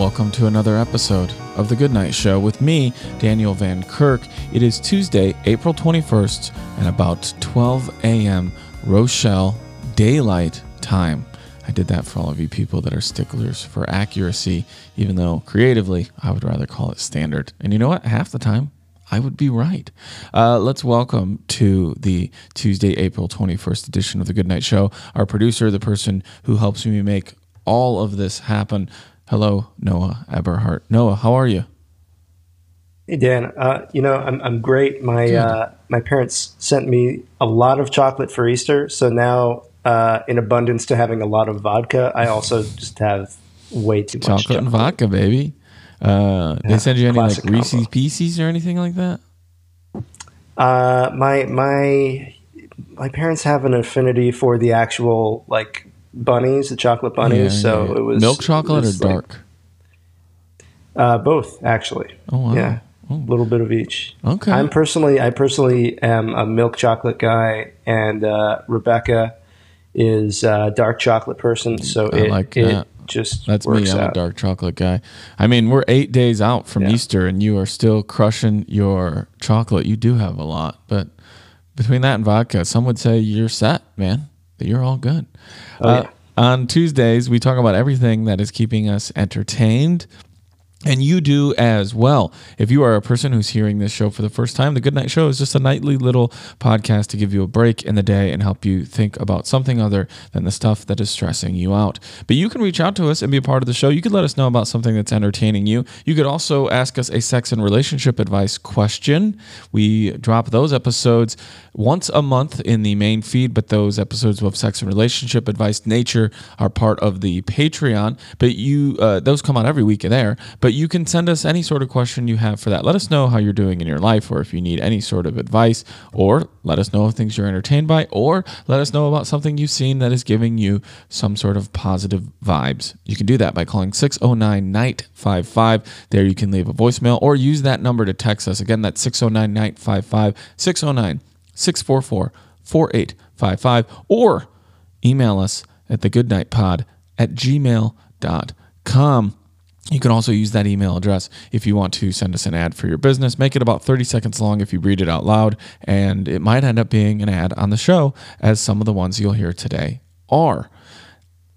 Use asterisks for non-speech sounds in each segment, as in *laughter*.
Welcome to another episode of The Goodnight Show with me, Daniel Van Kirk. It is Tuesday, April 21st, and about 12 a.m. Rochelle Daylight Time. I did that for all of you people that are sticklers for accuracy, even though creatively I would rather call it standard. And you know what? Half the time, I would be right. Uh, let's welcome to the Tuesday, April 21st edition of The Goodnight Show our producer, the person who helps me make all of this happen. Hello, Noah Eberhart. Noah, how are you? Hey Dan, uh, you know I'm I'm great. My uh, my parents sent me a lot of chocolate for Easter, so now uh, in abundance to having a lot of vodka, I also just have way too much chocolate, chocolate. and vodka, baby. Uh, Yeah, they send you any like Reese's. Pieces or anything like that? Uh, my my my parents have an affinity for the actual like bunnies, the chocolate bunnies. Yeah, so yeah, yeah. it was milk chocolate it or was, like, dark. uh, both actually. oh wow. Yeah, a Oh, little bit of each. okay. I'm personally, I personally am a milk chocolate guy, and uh, Rebecca is a dark chocolate person. So I it, like it just That's me. I'm a dark chocolate guy. I mean, we're eight days out from Yeah. Easter, and you are still crushing your chocolate. You do have a lot, but between that and vodka, some would say you're set, man. That you're all good. Oh, Uh, on Tuesdays, we talk about everything that is keeping us entertained. And you do as well. If you are a person who's hearing this show for the first time, the Good Night Show is just a nightly little podcast to give you a break in the day and help you think about something other than the stuff that is stressing you out. But you can reach out to us and be a part of the show. You could let us know about something that's entertaining you. You could also ask us a sex and relationship advice question. We drop those episodes once a month in the main feed, but those episodes of sex and relationship advice nature are part of the Patreon. But you uh, those come out every week there. But you can send us any sort of question you have for that. Let us know how you're doing in your life, or if you need any sort of advice, or let us know of things you're entertained by, or let us know about something you've seen that is giving you some sort of positive vibes. You can do that by calling 609 Night 55. There you can leave a voicemail or use that number to text us. Again, that's 609 Night 55 609 644 4855 or email us at thegoodnightpod at gmail.com. You can also use that email address if you want to send us an ad for your business. Make it about 30 seconds long if you read it out loud, and it might end up being an ad on the show, as some of the ones you'll hear today are.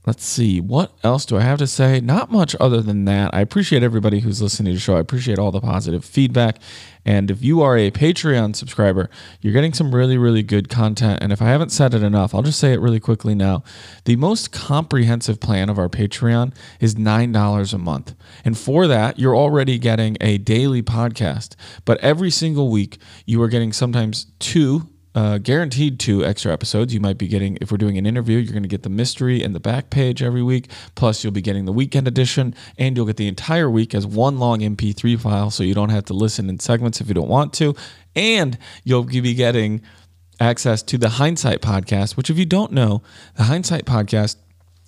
Let's see. What else do I have to say? Not much other than that. I appreciate everybody who's listening to the show. I appreciate all the positive feedback. And if you are a Patreon subscriber, you're getting some really, really good content. And if I haven't said it enough, I'll just say it really quickly now. The most comprehensive plan of our Patreon is $9 a month. And for that, you're already getting a daily podcast. But every single week, you are getting sometimes two uh, guaranteed two extra episodes. You might be getting, if we're doing an interview, you're going to get the mystery and the back page every week. Plus, you'll be getting the weekend edition, and you'll get the entire week as one long MP3 file, so you don't have to listen in segments if you don't want to. And you'll be getting access to the Hindsight podcast, which, if you don't know, the Hindsight podcast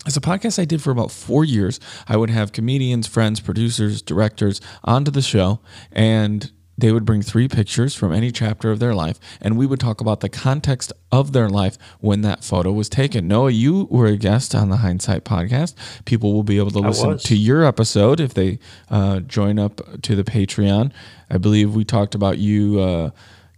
it's a podcast I did for about four years. I would have comedians, friends, producers, directors onto the show, and they would bring three pictures from any chapter of their life, and we would talk about the context of their life when that photo was taken. Noah, you were a guest on the Hindsight podcast. People will be able to listen to your episode if they uh, join up to the Patreon. I believe we talked about you uh,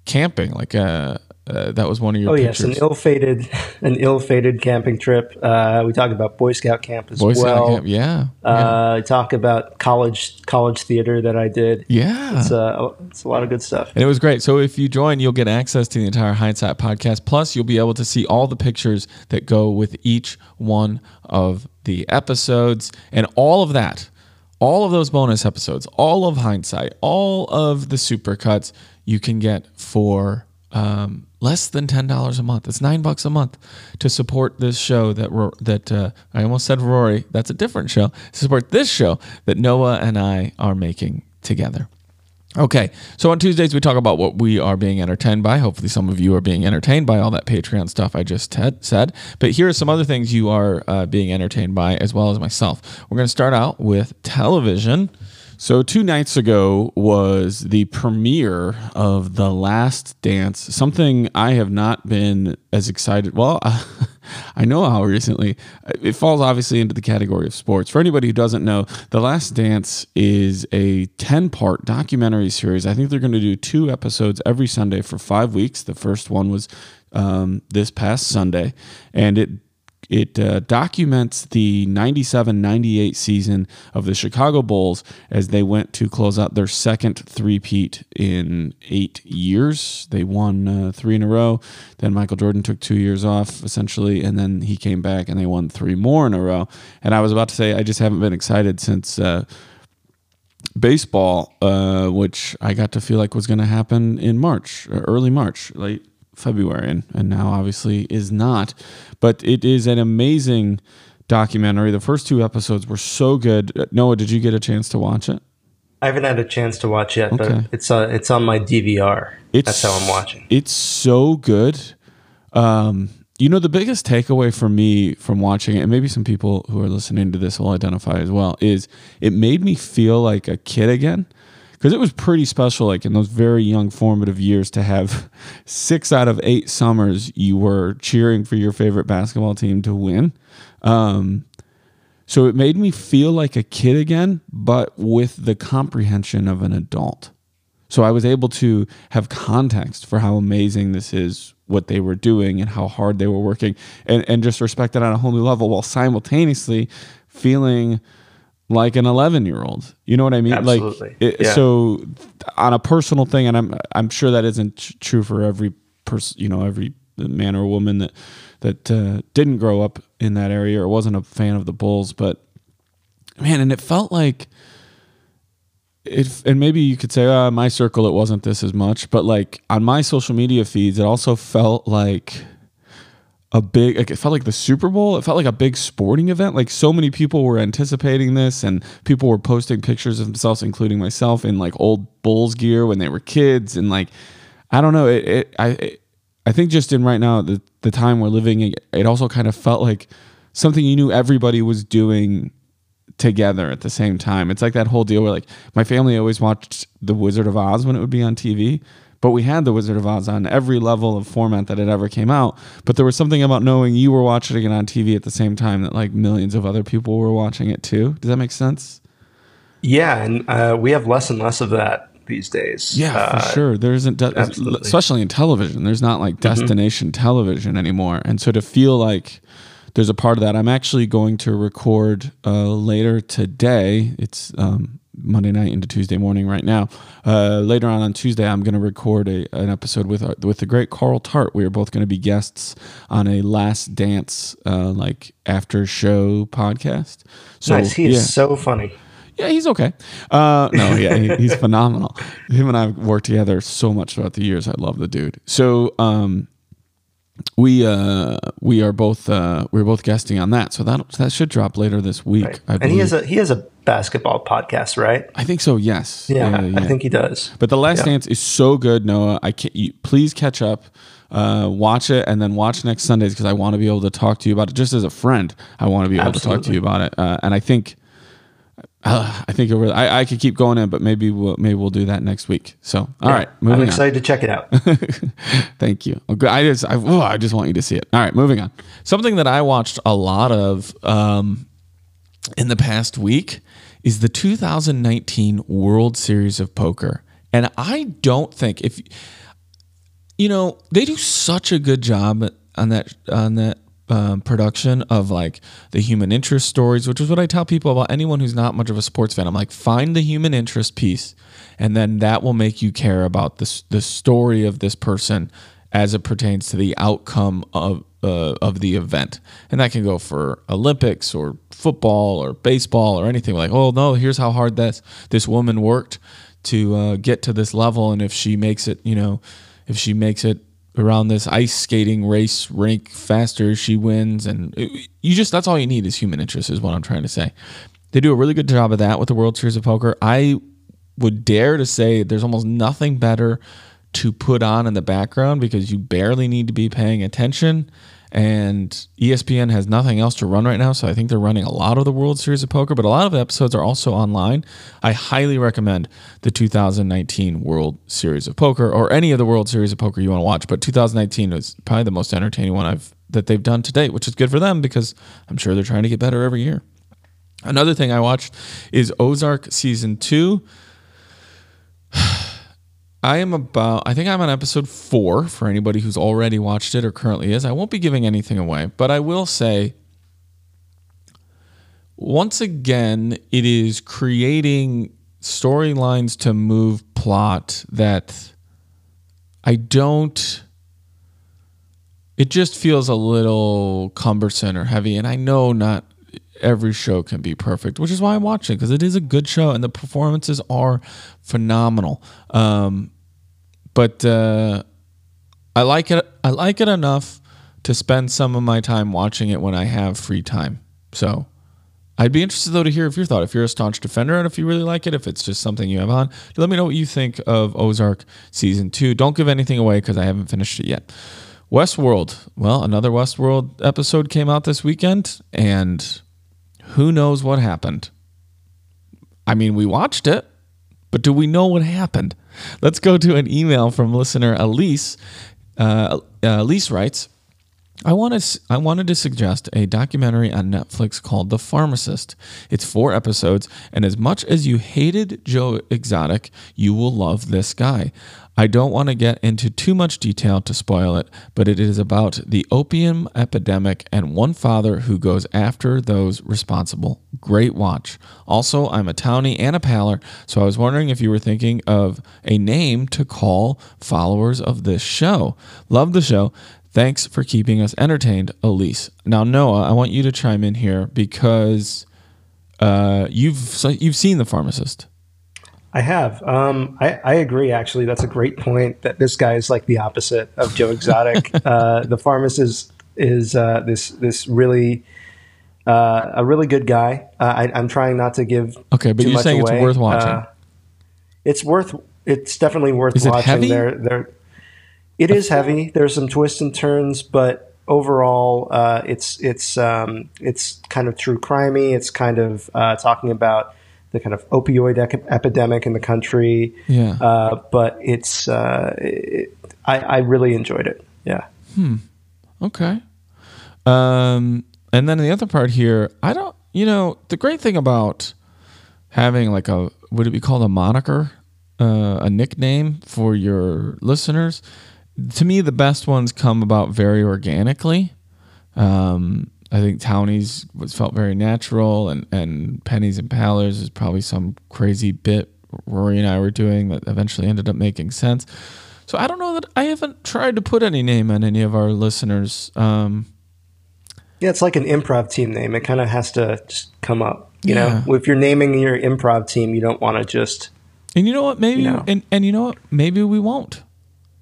camping, like uh, uh, that was one of your Oh yes, an ill-fated, *laughs* an ill-fated camping trip. Uh, we talk about Boy Scout camp as Boy Scout well. camp, yeah, yeah. Uh, talk about college college theater that I did. yeah. It's, uh, it's a lot of good stuff. And it was great. So if you join, you'll get access to the entire Hindsight podcast. Plus, you'll be able to see all the pictures that go with each one of the episodes and all of that. All of those bonus episodes, all of Hindsight, all of the supercuts you can get for um, less than ten dollars a month. It's nine bucks a month to support this show that that uh, I almost said Rory. That's a different show. To support this show that Noah and I are making together. Okay, so on Tuesdays we talk about what we are being entertained by. Hopefully, some of you are being entertained by all that Patreon stuff I just said. But here are some other things you are uh, being entertained by, as well as myself. We're going to start out with television. So, two nights ago was the premiere of The Last Dance, something I have not been as excited. Well, *laughs* I know how recently. It falls obviously into the category of sports. For anybody who doesn't know, The Last Dance is a 10 part documentary series. I think they're going to do two episodes every Sunday for five weeks. The first one was um, this past Sunday, and it it uh, documents the 97-98 season of the Chicago Bulls as they went to close out their second three-peat in eight years. They won uh, three in a row. Then Michael Jordan took two years off, essentially, and then he came back and they won three more in a row. And I was about to say, I just haven't been excited since uh, baseball, uh, which I got to feel like was going to happen in March, early March, late February, and, and now obviously is not. But it is an amazing documentary. The first two episodes were so good. Uh, Noah, did you get a chance to watch it? I haven't had a chance to watch yet, okay. but it's uh, it's on my DVR. It's, That's how I'm watching. It's so good. Um, you know, the biggest takeaway for me from watching it, and maybe some people who are listening to this will identify as well, is it made me feel like a kid again because it was pretty special like in those very young formative years to have *laughs* six out of eight summers you were cheering for your favorite basketball team to win. Um, so it made me feel like a kid again but with the comprehension of an adult. So i was able to have context for how amazing this is what they were doing and how hard they were working and, and just respect it on a whole new level while simultaneously feeling like an 11 year old. You know what I mean? Absolutely. Like, it, yeah. so on a personal thing, and I'm, I'm sure that isn't true for every person, you know, every man or woman that, that uh, didn't grow up in that area or wasn't a fan of the Bulls, but man, and it felt like, it, and maybe you could say, oh, my circle, it wasn't this as much, but like on my social media feeds, it also felt like, a big like it felt like the Super Bowl. It felt like a big sporting event. Like so many people were anticipating this and people were posting pictures of themselves, including myself, in like old Bulls gear when they were kids. And like I don't know, it, it I it, I think just in right now the the time we're living in, it also kind of felt like something you knew everybody was doing together at the same time. It's like that whole deal where like my family always watched The Wizard of Oz when it would be on TV. But we had The Wizard of Oz on every level of format that it ever came out. But there was something about knowing you were watching it on TV at the same time that like millions of other people were watching it too. Does that make sense? Yeah, and uh, we have less and less of that these days. Yeah, uh, for sure. There isn't, de- especially in television. There's not like mm-hmm. destination mm-hmm. television anymore, and so to feel like there's a part of that, I'm actually going to record uh, later today. It's um, Monday night into Tuesday morning right now. Uh, later on on Tuesday, I'm going to record a, an episode with uh, with the great Carl Tart. We are both going to be guests on a Last Dance uh, like after show podcast. So, nice. He is yeah. so funny. Yeah, he's okay. Uh, no, yeah, he, he's *laughs* phenomenal. Him and I have worked together so much throughout the years. I love the dude. So, um, we uh we are both uh we're both guesting on that so that that should drop later this week right. and he has a he has a basketball podcast right i think so yes yeah, yeah, yeah. i think he does but the last yeah. dance is so good noah i can't you, please catch up uh, watch it and then watch next sundays because i want to be able to talk to you about it just as a friend i want to be able Absolutely. to talk to you about it uh, and i think uh, I think it really, I, I could keep going in, but maybe we'll maybe we'll do that next week. So, all yeah, right, I'm excited on. to check it out. *laughs* Thank you. I just I, oh, I just want you to see it. All right, moving on. Something that I watched a lot of um, in the past week is the 2019 World Series of Poker, and I don't think if you know they do such a good job on that on that um, production of like the human interest stories, which is what I tell people about anyone who's not much of a sports fan. I'm like, find the human interest piece, and then that will make you care about the the story of this person as it pertains to the outcome of uh, of the event, and that can go for Olympics or football or baseball or anything. Like, oh no, here's how hard this this woman worked to uh, get to this level, and if she makes it, you know, if she makes it around this ice skating race rink faster, she wins. And you just, that's all you need is human interest, is what I'm trying to say. They do a really good job of that with the World Series of Poker. I would dare to say there's almost nothing better to put on in the background because you barely need to be paying attention and ESPN has nothing else to run right now, so I think they're running a lot of the World Series of Poker, but a lot of the episodes are also online. I highly recommend the 2019 World Series of Poker or any of the World Series of Poker you want to watch, but 2019 was probably the most entertaining one I've that they've done to date, which is good for them because I'm sure they're trying to get better every year. Another thing I watched is Ozark season two. I am about, I think I'm on episode four for anybody who's already watched it or currently is. I won't be giving anything away, but I will say once again, it is creating storylines to move plot that I don't. It just feels a little cumbersome or heavy, and I know not every show can be perfect, which is why I'm watching because it is a good show and the performances are phenomenal. Um, but uh, I like it. I like it enough to spend some of my time watching it when I have free time. So I'd be interested though to hear if your thought. If you're a staunch defender and if you really like it, if it's just something you have on, let me know what you think of Ozark season two. Don't give anything away because I haven't finished it yet. Westworld. Well, another Westworld episode came out this weekend, and who knows what happened? I mean, we watched it, but do we know what happened? Let's go to an email from listener Elise. Uh, uh Elise writes, I wanted, I wanted to suggest a documentary on Netflix called The Pharmacist. It's four episodes, and as much as you hated Joe Exotic, you will love this guy. I don't want to get into too much detail to spoil it, but it is about the opium epidemic and one father who goes after those responsible. Great watch. Also, I'm a townie and a paler, so I was wondering if you were thinking of a name to call followers of this show. Love the show. Thanks for keeping us entertained, Elise. Now, Noah, I want you to chime in here because uh, you've you've seen the pharmacist. I have. Um, I, I, agree. Actually, that's a great point. That this guy is like the opposite of Joe Exotic. *laughs* uh, the pharmacist is uh, this this really uh, a really good guy. Uh, I, am trying not to give. Okay, but you're saying away. it's worth watching. Uh, it's worth. It's definitely worth is watching. It heavy? They're, they're, it is heavy. There's some twists and turns, but overall, uh, it's it's um, it's kind of true crimey. It's kind of uh, talking about the kind of opioid ec- epidemic in the country. Yeah. Uh, but it's uh, it, I, I really enjoyed it. Yeah. Hmm. Okay. Um, and then the other part here, I don't. You know, the great thing about having like a would it be called a moniker, uh, a nickname for your listeners to me, the best ones come about very organically. Um, I think Townies was felt very natural, and and Pennies and Pallers is probably some crazy bit Rory and I were doing that eventually ended up making sense. So I don't know that I haven't tried to put any name on any of our listeners. Um, yeah, it's like an improv team name. It kind of has to just come up. You yeah. know, if you're naming your improv team, you don't want to just. And you know what? Maybe you know. and and you know what? Maybe we won't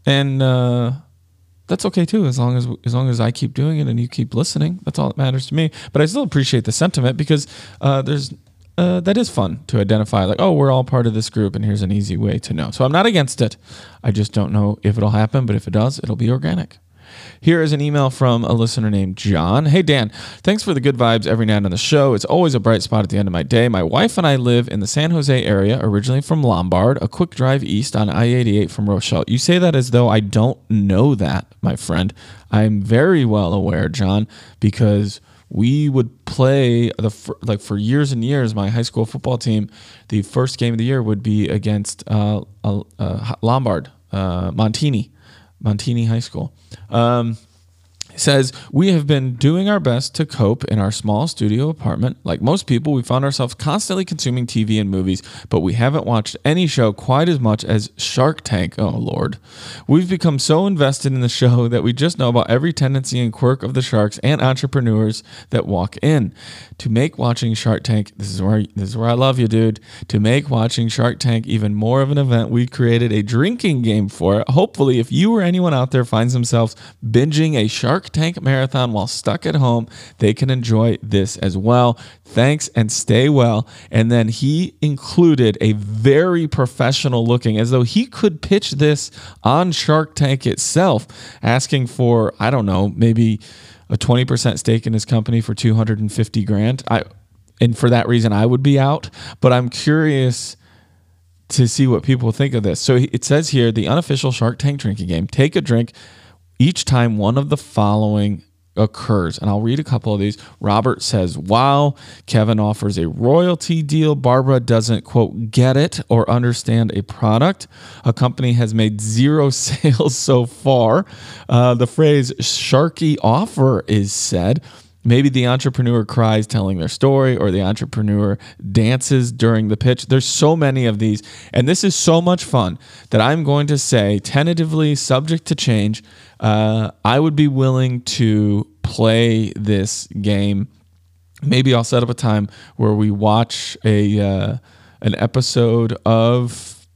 and uh, that's okay too as long as as long as I keep doing it and you keep listening. That's all that matters to me. But I still appreciate the sentiment because uh, there's uh, that is fun to identify like oh we're all part of this group and here's an easy way to know. So I'm not against it. I just don't know if it'll happen, but if it does, it'll be organic. Here is an email from a listener named John. Hey, Dan, thanks for the good vibes every night on the show. It's always a bright spot at the end of my day. My wife and I live in the San Jose area, originally from Lombard, a quick drive east on I 88 from Rochelle. You say that as though I don't know that, my friend. I'm very well aware, John, because we would play the like for years and years. My high school football team, the first game of the year would be against uh, uh, Lombard, uh, Montini, Montini High School. Um, says, We have been doing our best to cope in our small studio apartment. Like most people, we found ourselves constantly consuming TV and movies, but we haven't watched any show quite as much as Shark Tank. Oh, Lord. We've become so invested in the show that we just know about every tendency and quirk of the sharks and entrepreneurs that walk in. To make watching Shark Tank, this is where this is where I love you, dude. To make watching Shark Tank even more of an event, we created a drinking game for it. Hopefully, if you or anyone out there finds themselves binging a Shark Shark Tank Marathon while stuck at home, they can enjoy this as well. Thanks and stay well. And then he included a very professional looking, as though he could pitch this on Shark Tank itself, asking for, I don't know, maybe a 20% stake in his company for 250 grand. I, and for that reason, I would be out. But I'm curious to see what people think of this. So it says here the unofficial Shark Tank drinking game take a drink each time one of the following occurs. And I'll read a couple of these. Robert says, Wow, Kevin offers a royalty deal. Barbara doesn't, quote, get it or understand a product. A company has made zero *laughs* sales so far. Uh, the phrase sharky offer is said. Maybe the entrepreneur cries telling their story, or the entrepreneur dances during the pitch. There's so many of these, and this is so much fun that I'm going to say, tentatively, subject to change, uh, I would be willing to play this game. Maybe I'll set up a time where we watch a uh, an episode of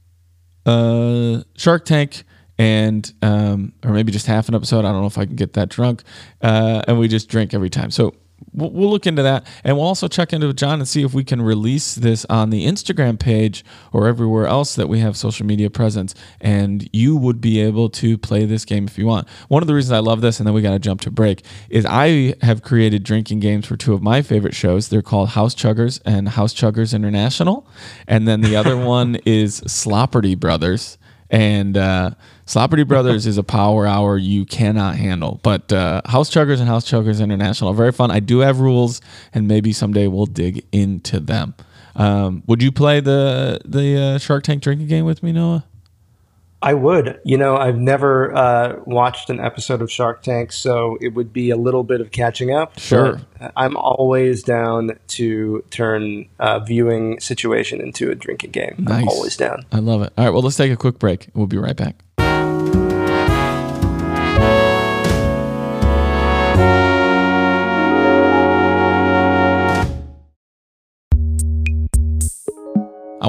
uh, Shark Tank and um, or maybe just half an episode. I don't know if I can get that drunk, uh, and we just drink every time. So we'll, look into that, and we'll also check into John and see if we can release this on the Instagram page or everywhere else that we have social media presence, and you would be able to play this game if you want. One of the reasons I love this, and then we got to jump to break, is I have created drinking games for two of my favorite shows. They're called House Chuggers and House Chuggers International, and then the other *laughs* one is Slopperty Brothers. And uh, Slopperty Brothers is a power hour you cannot handle. But uh, House Chuggers and House Chuggers International are very fun. I do have rules, and maybe someday we'll dig into them. Um, would you play the the uh, Shark Tank drinking game with me, Noah? I would. You know, I've never uh, watched an episode of Shark Tank, so it would be a little bit of catching up. Sure. I'm always down to turn a viewing situation into a drinking game. Nice. I'm always down. I love it. All right, well, let's take a quick break. We'll be right back.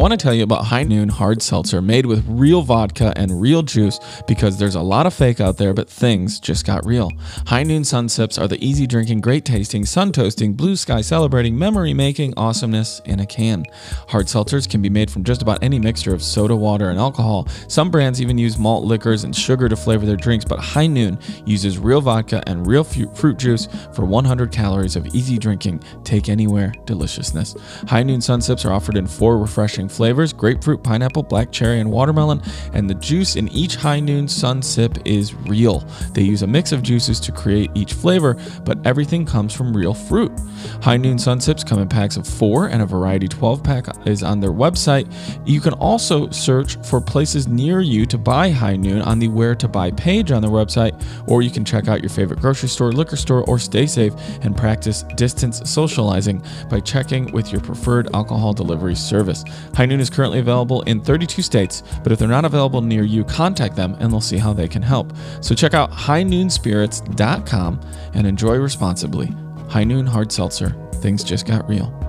Want to tell you about High Noon Hard Seltzer made with real vodka and real juice because there's a lot of fake out there, but things just got real. High Noon Sun Sips are the easy drinking, great tasting, sun toasting, blue sky celebrating, memory making awesomeness in a can. Hard seltzers can be made from just about any mixture of soda, water, and alcohol. Some brands even use malt liquors and sugar to flavor their drinks, but High Noon uses real vodka and real fruit juice for 100 calories of easy drinking, take anywhere deliciousness. High Noon Sun Sips are offered in four refreshing flavors grapefruit, pineapple, black cherry, and watermelon. And the juice in each High Noon Sun Sip is real. They use a mix of juices to create each flavor, but everything comes from real fruit. High Noon Sun Sips come in packs of four, and a variety 12 pack is on their website. You can also search for places near you to buy High Noon on the Where to Buy page on their website, or you can check out your favorite grocery store, liquor store, or stay safe and practice distance socializing by checking with your preferred alcohol delivery service. High Noon is currently available in 32 states, but if they're not available near you, contact them and they'll see how they can help. So check out highnoonspirits.com and enjoy responsibly. High Noon Hard Seltzer. Things just got real.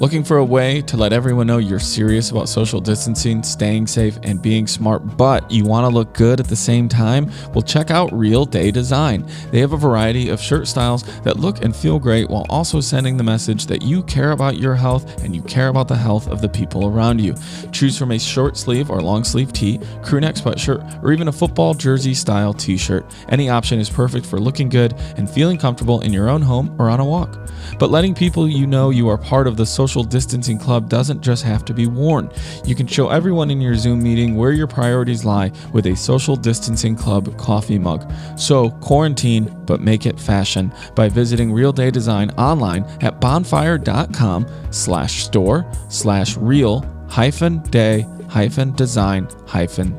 Looking for a way to let everyone know you're serious about social distancing, staying safe, and being smart, but you want to look good at the same time? Well, check out Real Day Design. They have a variety of shirt styles that look and feel great while also sending the message that you care about your health and you care about the health of the people around you. Choose from a short sleeve or long sleeve tee, crew neck sweatshirt, or even a football jersey style t shirt. Any option is perfect for looking good and feeling comfortable in your own home or on a walk. But letting people you know you are part of the social distancing club doesn't just have to be worn. You can show everyone in your Zoom meeting where your priorities lie with a social distancing club coffee mug. So quarantine, but make it fashion by visiting Real Day Design online at bonfire.com slash store slash real hyphen day hyphen design hyphen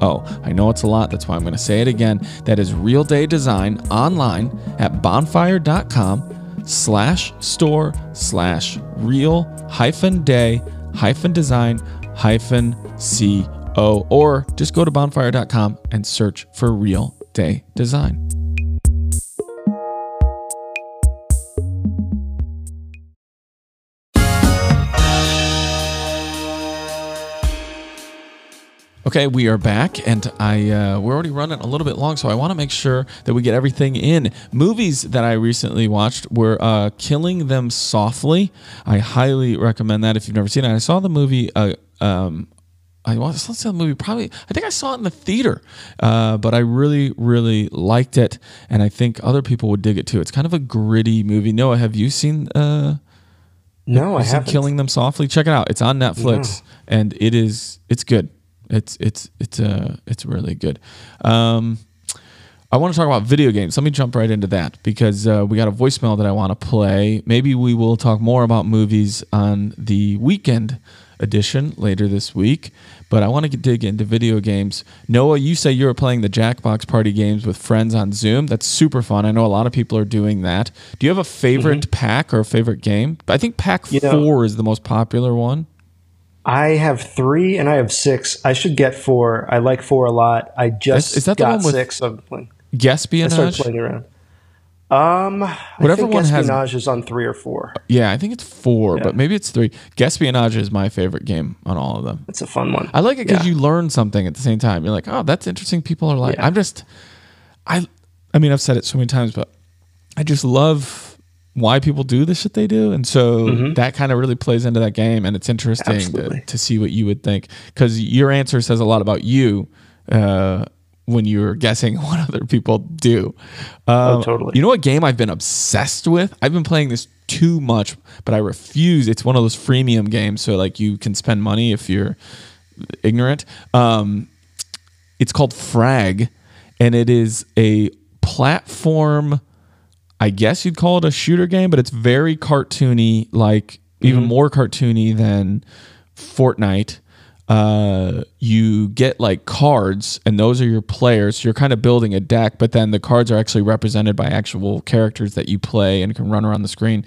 co. I know it's a lot, that's why I'm going to say it again. That is Real Day Design online at bonfire.com slash store slash real hyphen day hyphen design hyphen co or just go to bonfire.com and search for real day design Okay, we are back, and I uh, we're already running a little bit long, so I want to make sure that we get everything in. Movies that I recently watched were uh, "Killing Them Softly." I highly recommend that if you've never seen it. I saw the movie. Uh, um, I saw the movie probably. I think I saw it in the theater, uh, but I really, really liked it, and I think other people would dig it too. It's kind of a gritty movie. Noah, have you seen? Uh, no, I haven't. Killing Them Softly. Check it out. It's on Netflix, and it is. It's good. It's it's it's uh it's really good. Um, I want to talk about video games. Let me jump right into that because uh, we got a voicemail that I want to play. Maybe we will talk more about movies on the weekend edition later this week. But I want to dig into video games. Noah, you say you were playing the Jackbox Party games with friends on Zoom. That's super fun. I know a lot of people are doing that. Do you have a favorite mm-hmm. pack or a favorite game? I think Pack you 4 know, is the most popular one. I have three and I have six. I should get four. I like four a lot. I just is, is that got the one with six. Of, Guesspionage? I started playing around. Um, whatever one has is on three or four. Yeah, I think it's four, yeah. but maybe it's three. Guesspionage is my favorite game on all of them. It's a fun one. I like it because yeah. you learn something at the same time. You're like, oh, that's interesting. People are like, yeah. I'm just, I, I mean, I've said it so many times, but I just love why people do the shit they do, and so mm-hmm. that kind of really plays into that game, and it's interesting to, to, see what you would think because your answer says a lot about you. Uh, when you're guessing *laughs* what other people do. Um, oh, totally. You know what game I've been obsessed with? I've been playing this too much, but I refuse. It's one of those freemium games, so like you can spend money if you're ignorant. Um, it's called Frag, and it is a platform. I guess you'd call it a shooter game, but it's very cartoony, like even mm-hmm. more cartoony than Fortnite uh, you get like cards, and those are your players. So you're kind of building a deck, but then the cards are actually represented by actual characters that you play and can run around the screen.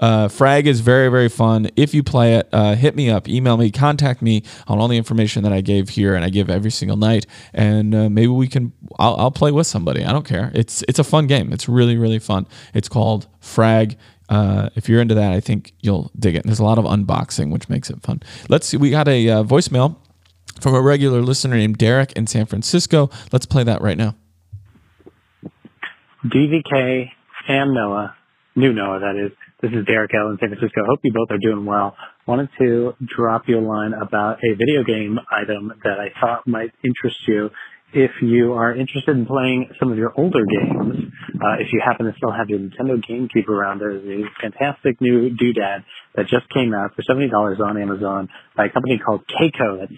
Uh, Frag is very, very fun. If you play it, uh, hit me up, email me, contact me on all the information that I gave here and I give every single night, and uh, maybe we can. I'll, I'll, play with somebody. I don't care. It's it's a fun game. It's really, really fun. It's called Frag. Uh, if you're into that, I think you'll dig it. There's a lot of unboxing, which makes it fun. Let's see. We got a uh, voicemail from a regular listener named Derek in San Francisco. Let's play that right now. DVK and Noah, new Noah, that is. This is Derek L in San Francisco. Hope you both are doing well. Wanted to drop you a line about a video game item that I thought might interest you if you are interested in playing some of your older games, uh, if you happen to still have your Nintendo GameCube around, there's a fantastic new doodad that just came out for $70 on Amazon by a company called Kaico. That's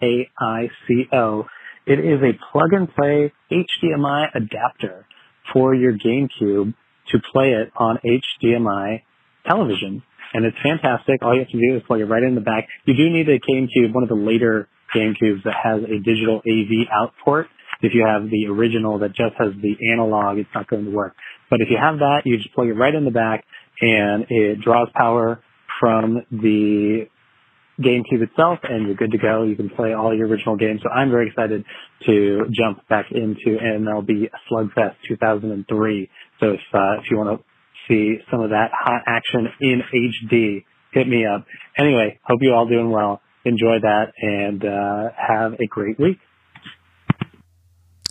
K-A-I-C-O. It is a plug and play HDMI adapter for your GameCube to play it on HDMI television. And it's fantastic. All you have to do is plug it right in the back. You do need a GameCube, one of the later GameCubes that has a digital AV out port. If you have the original that just has the analog, it's not going to work. But if you have that, you just plug it right in the back and it draws power from the GameCube itself and you're good to go. You can play all your original games. So I'm very excited to jump back into MLB Slugfest 2003. So if, uh, if you want to see some of that hot action in HD, hit me up. Anyway, hope you all doing well enjoy that and uh, have a great week.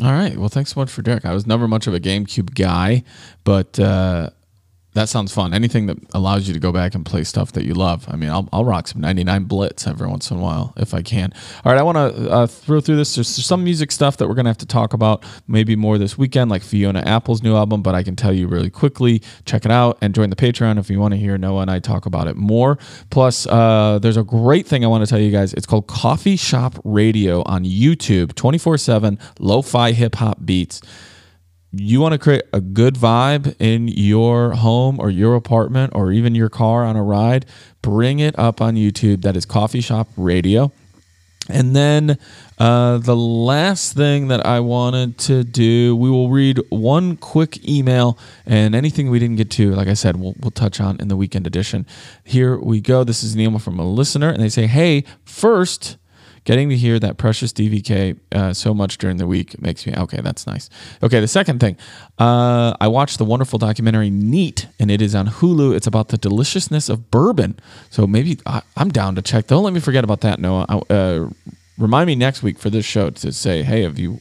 All right. Well, thanks so much for Derek. I was never much of a GameCube guy, but uh, that sounds fun. Anything that allows you to go back and play stuff that you love. I mean, I'll, I'll rock some 99 Blitz every once in a while if I can. All right, I want to uh, throw through this. There's some music stuff that we're going to have to talk about maybe more this weekend, like Fiona Apple's new album, but I can tell you really quickly check it out and join the Patreon if you want to hear Noah and I talk about it more. Plus, uh, there's a great thing I want to tell you guys. It's called Coffee Shop Radio on YouTube, 24 7 lo fi hip hop beats you want to create a good vibe in your home or your apartment or even your car on a ride, bring it up on YouTube. That is Coffee Shop Radio. And then uh, the last thing that I wanted to do, we will read one quick email and anything we didn't get to, like I said, we'll, we'll touch on in the weekend edition. Here we go. This is an email from a listener, and they say, Hey, first, Getting to hear that precious DVK uh, so much during the week makes me okay. That's nice. Okay, the second thing, uh, I watched the wonderful documentary Neat, and it is on Hulu. It's about the deliciousness of bourbon. So maybe I, am down to check. Don't let me forget about that, Noah. Uh, remind me next week for this show to say, hey, have you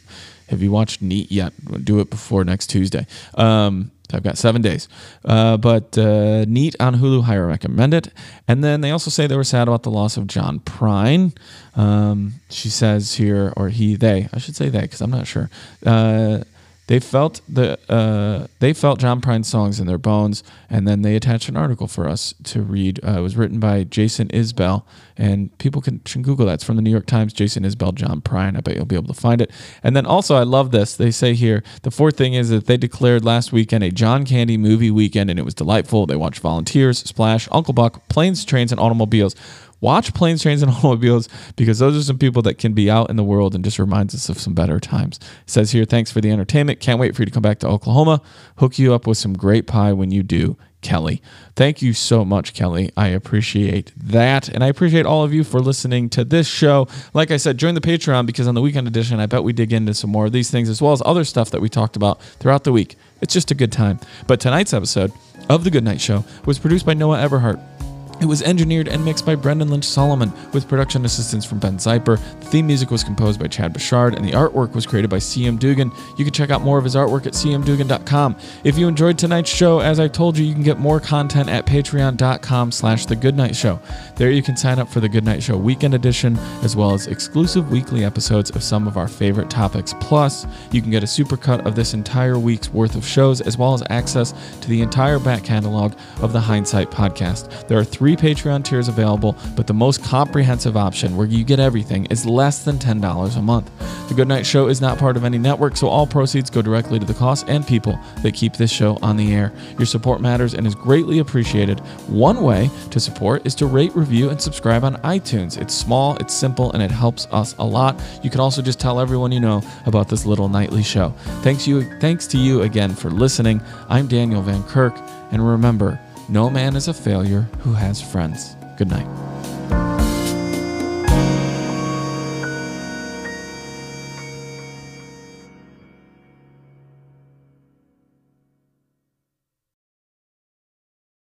have you watched Neat yet? Do it before next Tuesday. Um, I've got seven days. Uh, but uh, neat on Hulu, highly recommend it. And then they also say they were sad about the loss of John Prine. Um, she says here, or he, they, I should say they, because I'm not sure. Uh, They felt the uh, they felt John Prine's songs in their bones, and then they attached an article for us to read. Uh, it was written by Jason Isbell, and people can, can Google that. It's from the New York Times. Jason Isbell, John Prine. I bet you'll be able to find it. And then also, I love this. They say here the fourth thing is that they declared last weekend a John Candy movie weekend, and it was delightful. They watched Volunteers, Splash, Uncle Buck, Planes, Trains, and Automobiles watch planes, trains, and *laughs* automobiles because those are some people that can be out in the world and just reminds us of some better times. It says here, thanks for the entertainment. Can't wait for you to come back to Oklahoma. Hook you up with some great pie when you do. Kelly. Thank you so much, Kelly. I appreciate that. And I appreciate all of you for listening to this show. Like I said, join the Patreon because on the weekend edition, I bet we dig into some more of these things as well as other stuff that we talked about throughout the week. It's just a good time. But tonight's episode of The Good Night Show was produced by Noah Eberhart. It was engineered and mixed by Brendan Lynch Solomon, with production assistance from Ben Zyper. The theme music was composed by Chad Bouchard, and the artwork was created by CM Dugan. You can check out more of his artwork at cmdugan.com. If you enjoyed tonight's show, as I told you, you can get more content at patreon.com slash the Goodnight Show. There you can sign up for the Goodnight Show Weekend Edition, as well as exclusive weekly episodes of some of our favorite topics. Plus, you can get a supercut of this entire week's worth of shows, as well as access to the entire back catalog of the Hindsight podcast. There are three Patreon tiers available, but the most comprehensive option, where you get everything, is less than $10 a month. The Goodnight Show is not part of any network, so all proceeds go directly to the costs and people that keep this show on the air. Your support matters and is greatly appreciated. One way to support is to rate, review, and subscribe on iTunes. It's small, it's simple, and it helps us a lot. You can also just tell everyone you know about this little nightly show. Thanks you thanks to you again for listening. I'm Daniel Van Kirk, and remember, no man is a failure who has friends. Good night.